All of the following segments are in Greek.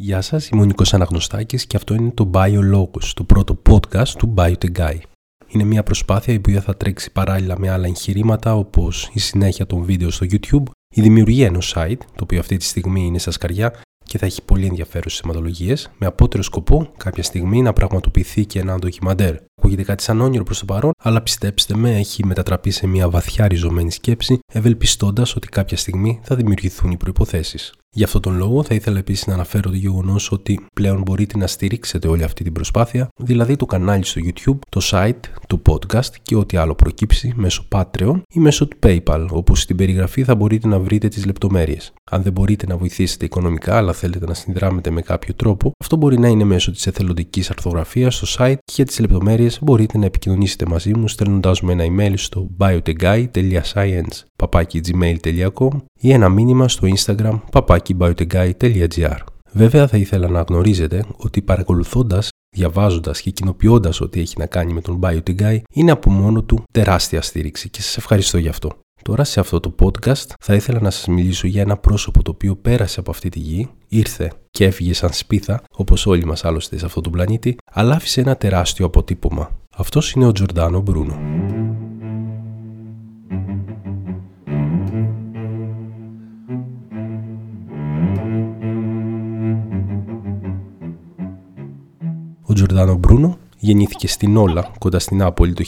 Γεια σας, είμαι ο Νίκος Αναγνωστάκης και αυτό είναι το BioLogos, το πρώτο podcast του BioTeGuy. Είναι μια προσπάθεια η οποία θα τρέξει παράλληλα με άλλα εγχειρήματα όπως η συνέχεια των βίντεο στο YouTube, η δημιουργία ενός site, το οποίο αυτή τη στιγμή είναι στα σκαριά και θα έχει πολύ ενδιαφέρουσες θεματολογίες, με απότερο σκοπό κάποια στιγμή να πραγματοποιηθεί και ένα ντοκιμαντέρ. Ακούγεται κάτι σαν όνειρο προς το παρόν, αλλά πιστέψτε με, έχει μετατραπεί σε μια βαθιά ριζωμένη σκέψη, ευελπιστώντας ότι κάποια στιγμή θα δημιουργηθούν οι προποθέσει. Γι' αυτόν τον λόγο θα ήθελα επίσης να αναφέρω το γεγονός ότι πλέον μπορείτε να στηρίξετε όλη αυτή την προσπάθεια, δηλαδή το κανάλι στο YouTube, το site, το podcast και ό,τι άλλο προκύψει μέσω Patreon ή μέσω του PayPal, όπου στην περιγραφή θα μπορείτε να βρείτε τις λεπτομέρειες. Αν δεν μπορείτε να βοηθήσετε οικονομικά, αλλά θέλετε να συνδράμετε με κάποιο τρόπο, αυτό μπορεί να είναι μέσω της εθελοντικής αρθογραφία στο site και για τις λεπτομέρειες μπορείτε να επικοινωνήσετε μαζί μου στέλνοντάς μου ένα email στο bioteguy.science.gmail.com ή ένα μήνυμα στο Instagram papakiBioteguy.gr. Βέβαια θα ήθελα να γνωρίζετε ότι παρακολουθώντας, διαβάζοντας και κοινοποιώντας ό,τι έχει να κάνει με τον BioTeGuy είναι από μόνο του τεράστια στήριξη και σας ευχαριστώ γι' αυτό. Τώρα σε αυτό το podcast θα ήθελα να σας μιλήσω για ένα πρόσωπο το οποίο πέρασε από αυτή τη γη, ήρθε και έφυγε σαν σπίθα, όπως όλοι μας άλλωστε σε αυτό το πλανήτη, αλλά άφησε ένα τεράστιο αποτύπωμα. Αυτός είναι ο Τζορντάνο Μπρούνο. Ο Τζορντάνο Μπρούνο γεννήθηκε στην Όλα, κοντά στην Νάπολη το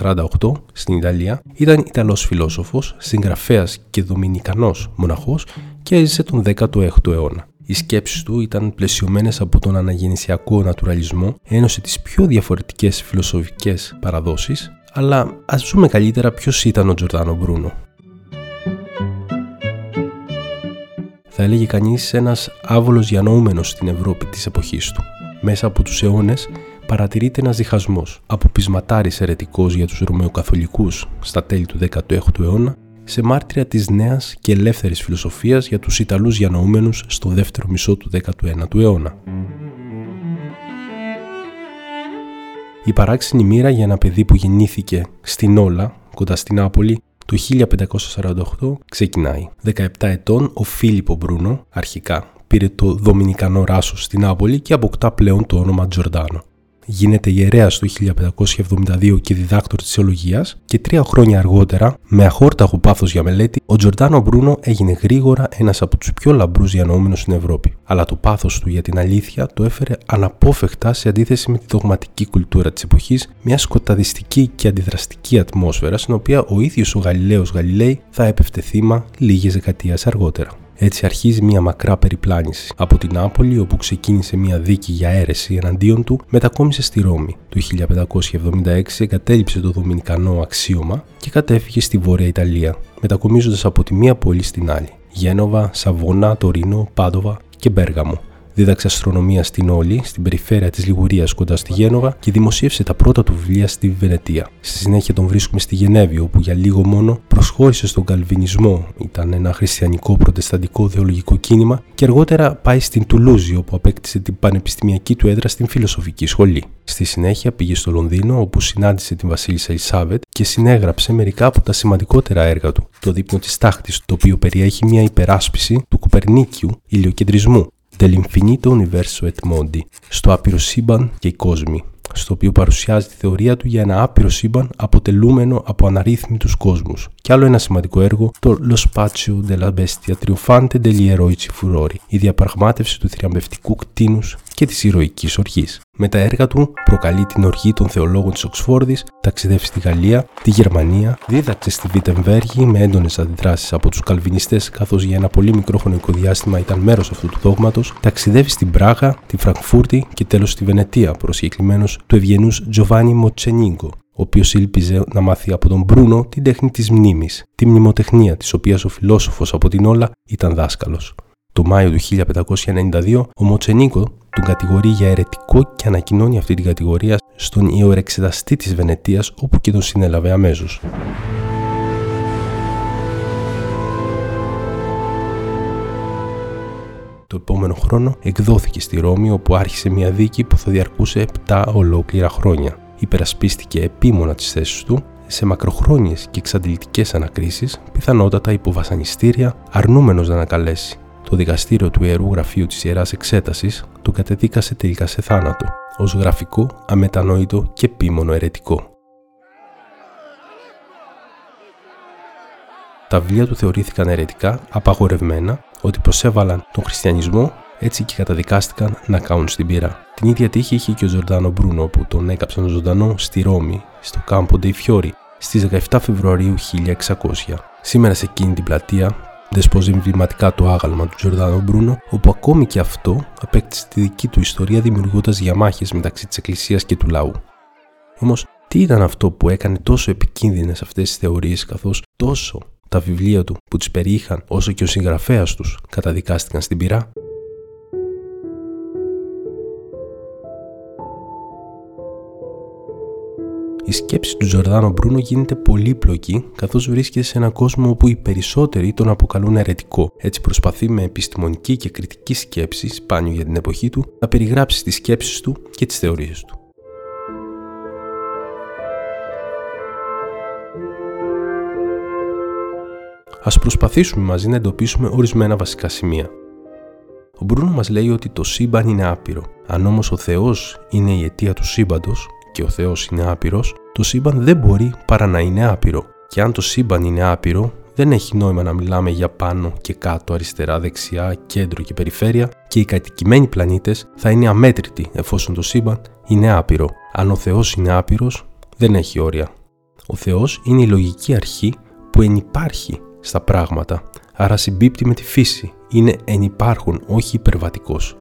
1548 στην Ιταλία, ήταν Ιταλός φιλόσοφος, συγγραφέας και δομινικανός μοναχός και έζησε τον 16ο αιώνα. Οι σκέψεις του ήταν πλαισιωμένες από τον αναγεννησιακό νατουραλισμό, ένωσε τις πιο διαφορετικές φιλοσοφικές παραδόσεις, αλλά ας δούμε καλύτερα ποιος ήταν ο Τζορδάνο Μπρούνο. Θα έλεγε κανείς ένας άβολος διανοούμενος στην Ευρώπη της εποχής του. Μέσα από τους αιώνες παρατηρείται ένας διχασμός από πεισματάρης αιρετικός για τους Ρωμαιοκαθολικούς στα τέλη του 16ου αιώνα σε μάρτυρα της νέας και ελεύθερης φιλοσοφίας για τους Ιταλούς διανοούμενους στο δεύτερο μισό του 19ου αιώνα. Η παράξενη μοίρα για ένα παιδί που γεννήθηκε στην Όλα, κοντά στην Νάπολη, το 1548 ξεκινάει. 17 ετών ο Φίλιππο Μπρούνο, αρχικά, πήρε το Δομινικανό Ράσος στην Νάπολη και αποκτά πλέον το όνομα Τζορντάνο γίνεται ιερέας το 1572 και διδάκτορ της θεολογίας και τρία χρόνια αργότερα, με αχόρταχο πάθος για μελέτη, ο Τζορντάνο Μπρούνο έγινε γρήγορα ένας από τους πιο λαμπρούς διανοούμενους στην Ευρώπη. Αλλά το πάθος του για την αλήθεια το έφερε αναπόφευκτα σε αντίθεση με τη δογματική κουλτούρα της εποχής, μια σκοταδιστική και αντιδραστική ατμόσφαιρα στην οποία ο ίδιος ο Γαλιλαίος Γαλιλαίη θα έπεφτε θύμα λίγες δεκαετίες αργότερα. Έτσι αρχίζει μια μακρά περιπλάνηση. Από την Νάπολη, όπου ξεκίνησε μια δίκη για αίρεση εναντίον του, μετακόμισε στη Ρώμη. Το 1576 εγκατέλειψε το δομινικανό αξίωμα και κατέφυγε στη Βόρεια Ιταλία, μετακομίζοντας από τη μία πόλη στην άλλη. Γένοβα, Σαββόνα, Τωρίνο, Πάντοβα και Μπέργαμο. Δίδαξε αστρονομία στην Όλη, στην περιφέρεια της Λιγουρίας κοντά στη Γένοβα και δημοσίευσε τα πρώτα του βιβλία στη Βενετία. Στη συνέχεια τον βρίσκουμε στη Γενέβη, όπου για λίγο μόνο προσχώρησε στον Καλβινισμό, ήταν ένα χριστιανικό προτεσταντικό θεολογικό κίνημα, και αργότερα πάει στην Τουλούζη, όπου απέκτησε την πανεπιστημιακή του έδρα στην φιλοσοφική σχολή. Στη συνέχεια πήγε στο Λονδίνο, όπου συνάντησε την Βασίλισσα Ισάβετ και συνέγραψε μερικά από τα σημαντικότερα έργα του. Το δείπνο της τάχτης, το οποίο περιέχει μια υπεράσπιση του Κοπερνίκιου ηλιοκεντρισμού, dell'infinito universo et mondi, στο άπειρο σύμπαν και οι κόσμοι, στο οποίο παρουσιάζει τη θεωρία του για ένα άπειρο σύμπαν αποτελούμενο από αναρρύθμιτους κόσμους. Και άλλο ένα σημαντικό έργο, το Lo Spazio della Bestia Triunfante degli Eroici Furori, η διαπραγμάτευση του θριαμβευτικού κτίνους και της ηρωικής οργής. Με τα έργα του προκαλεί την οργή των θεολόγων της Οξφόρδης, ταξιδεύει στη Γαλλία, τη Γερμανία, δίδαξε στη Βιτεμβέργη με έντονες αντιδράσεις από τους Καλβινιστές καθώς για ένα πολύ μικρό χρονικό διάστημα ήταν μέρος αυτού του δόγματος, ταξιδεύει στην Πράγα, τη Φραγκφούρτη και τέλος στη Βενετία, προσκεκλημένος του ευγενούς Τζοβάνι Μοτσενίγκο, ο οποίος ήλπιζε να μάθει από τον Μπρούνο την τέχνη της μνήμης, τη μνημοτεχνία της οποίας ο φιλόσοφος από την όλα ήταν δάσκαλος. Το Μάιο του 1592, ο Μοτσενίκο τον κατηγορεί για αιρετικό και ανακοινώνει αυτή την κατηγορία στον ιερεξεταστή της Βενετίας όπου και τον συνέλαβε αμέσως. Το επόμενο χρόνο εκδόθηκε στη Ρώμη όπου άρχισε μια δίκη που θα διαρκούσε 7 ολόκληρα χρόνια. Υπερασπίστηκε επίμονα τις θέσεις του σε μακροχρόνιες και εξαντλητικές ανακρίσεις, πιθανότατα υποβασανιστήρια, αρνούμενος να ανακαλέσει το δικαστήριο του Ιερού Γραφείου της Ιεράς Εξέτασης το κατεδίκασε τελικά σε θάνατο, ως γραφικό, αμετανόητο και επίμονο ερετικό. Τα βιβλία του θεωρήθηκαν αιρετικά, απαγορευμένα, ότι προσέβαλαν τον χριστιανισμό, έτσι και καταδικάστηκαν να κάνουν στην πύρα. Την ίδια τύχη είχε και ο Ζορντάνο Μπρούνο που τον έκαψαν ζωντανό στη Ρώμη, στο κάμπο Dei Fiori, στις 17 Φεβρουαρίου 1600. Σήμερα σε εκείνη την πλατεία δεσπόζει εμβληματικά το άγαλμα του Τζορδάνο Μπρούνο, όπου ακόμη και αυτό απέκτησε τη δική του ιστορία δημιουργώντας διαμάχες μεταξύ της Εκκλησίας και του λαού. Όμως, τι ήταν αυτό που έκανε τόσο επικίνδυνες αυτές τις θεωρίες, καθώς τόσο τα βιβλία του που τις περιείχαν, όσο και ο συγγραφέας τους καταδικάστηκαν στην πυρά; Η σκέψη του Τζορδάνο Μπρούνο γίνεται πολύπλοκη καθώς βρίσκεται σε έναν κόσμο όπου οι περισσότεροι τον αποκαλούν αιρετικό. Έτσι προσπαθεί με επιστημονική και κριτική σκέψη, σπάνιο για την εποχή του, να περιγράψει τις σκέψεις του και τις θεωρίες του. Ας προσπαθήσουμε μαζί να εντοπίσουμε ορισμένα βασικά σημεία. Ο Μπρούνο μας λέει ότι το σύμπαν είναι άπειρο. Αν όμως ο Θεός είναι η αιτία του σύμπαντος, και ο Θεός είναι άπειρος, το σύμπαν δεν μπορεί παρά να είναι άπειρο. Και αν το σύμπαν είναι άπειρο, δεν έχει νόημα να μιλάμε για πάνω και κάτω, αριστερά, δεξιά, κέντρο και περιφέρεια και οι κατοικημένοι πλανήτες θα είναι αμέτρητοι εφόσον το σύμπαν είναι άπειρο. Αν ο Θεός είναι άπειρος, δεν έχει όρια. Ο Θεός είναι η λογική αρχή που ενυπάρχει στα πράγματα, άρα συμπίπτει με τη φύση, είναι ενυπάρχον, όχι υπερβατικός.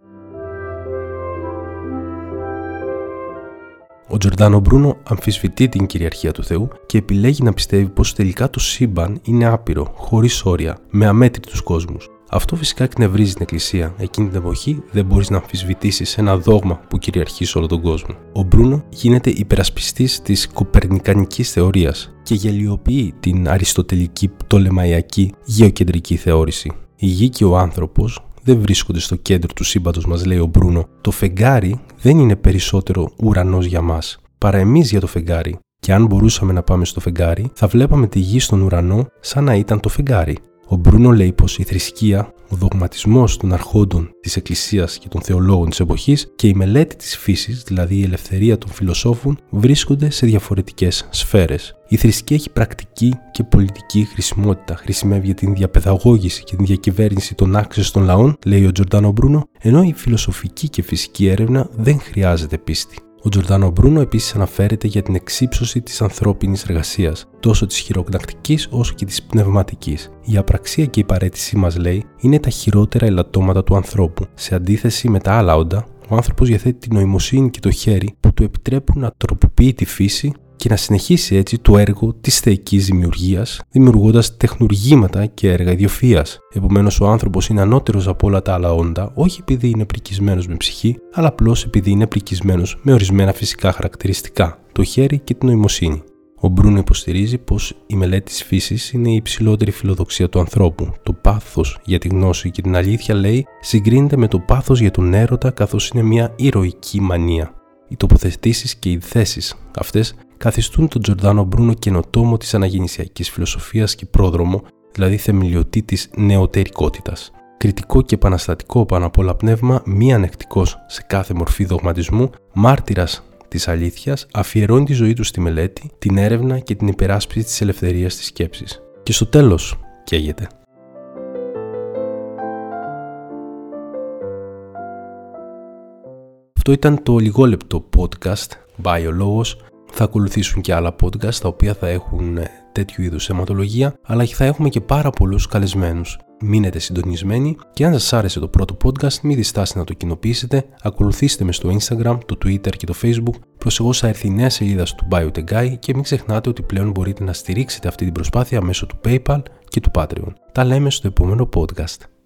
Ο Τζορντάνο Μπρούνο αμφισβητεί την κυριαρχία του Θεού και επιλέγει να πιστεύει πως τελικά το σύμπαν είναι άπειρο, χωρίς όρια, με αμέτρητους κόσμους. Αυτό φυσικά εκνευρίζει την Εκκλησία. Εκείνη την εποχή δεν μπορείς να αμφισβητήσεις ένα δόγμα που κυριαρχεί σε όλο τον κόσμο. Ο Μπρούνο γίνεται υπερασπιστής της κοπερνικανικής θεωρίας και γελιοποιεί την αριστοτελική πτολεμαϊκή γεωκεντρική θεώρηση. Η γη και ο άνθρωπος δεν βρίσκονται στο κέντρο του σύμπαντος, μας λέει ο Μπρούνο. Το φεγγάρι δεν είναι περισσότερο ουρανός για μας, παρά εμείς για το φεγγάρι. Και αν μπορούσαμε να πάμε στο φεγγάρι, θα βλέπαμε τη γη στον ουρανό σαν να ήταν το φεγγάρι. Ο Μπρούνο λέει πως η θρησκεία, ο δογματισμός των αρχόντων της Εκκλησίας και των θεολόγων της εποχής και η μελέτη της φύσης, δηλαδή η ελευθερία των φιλοσόφων, βρίσκονται σε διαφορετικές σφαίρες. Η θρησκεία έχει πρακτική και πολιτική χρησιμότητα. Χρησιμεύει για την διαπαιδαγώγηση και την διακυβέρνηση των άξιων των λαών, λέει ο Τζορντάνο Μπρούνο, ενώ η φιλοσοφική και φυσική έρευνα δεν χρειάζεται πίστη. Ο Τζορντάνο Μπρούνο επίσης αναφέρεται για την εξύψωση της ανθρώπινης εργασίας, τόσο της χειροκνακτική όσο και της πνευματικής. Η απραξία και η παρέτησή μας, λέει, είναι τα χειρότερα ελαττώματα του ανθρώπου. Σε αντίθεση με τα άλλα όντα, ο άνθρωπος διαθέτει τη νοημοσύνη και το χέρι που του επιτρέπουν να τροποποιεί τη φύση και να συνεχίσει έτσι το έργο της θεϊκής δημιουργίας, δημιουργώντας τεχνουργήματα και έργα ιδιοφυα. Επομένως, ο άνθρωπος είναι ανώτερος από όλα τα άλλα όντα, όχι επειδή είναι πρικισμένο με ψυχή, αλλά απλώς επειδή είναι πρικισμένο με ορισμένα φυσικά χαρακτηριστικά, το χέρι και την νοημοσύνη. Ο Μπρούνο υποστηρίζει πως η μελέτη της φύσης είναι η υψηλότερη φιλοδοξία του ανθρώπου. Το πάθος για τη γνώση και την αλήθεια, λέει, συγκρίνεται με το πάθος για τον έρωτα, καθώς είναι μια ηρωική μανία. Οι τοποθετήσεις και οι θέσεις αυτές καθιστούν τον Τζορδάνο Μπρούνο καινοτόμο της αναγεννησιακής φιλοσοφίας και πρόδρομο, δηλαδή θεμελιωτή τη νεωτερικότητας. Κριτικό και επαναστατικό πάνω απ' όλα πνεύμα, μη ανεκτικός σε κάθε μορφή δογματισμού, μάρτυρας της αλήθειας, αφιερώνει τη ζωή του στη μελέτη, την έρευνα και την υπεράσπιση της ελευθερίας της σκέψης. Και στο τέλος, καίγεται. Αυτό ήταν το λιγόλεπτο podcast by θα ακολουθήσουν και άλλα podcast τα οποία θα έχουν ε, τέτοιου είδους αιματολογία αλλά θα έχουμε και πάρα πολλούς καλεσμένους. Μείνετε συντονισμένοι και αν σας άρεσε το πρώτο podcast μην διστάσετε να το κοινοποιήσετε, ακολουθήστε με στο Instagram, το Twitter και το Facebook προσεγώς θα έρθει η νέα σελίδα του BioTechGuy και μην ξεχνάτε ότι πλέον μπορείτε να στηρίξετε αυτή την προσπάθεια μέσω του PayPal και του Patreon. Τα λέμε στο επόμενο podcast.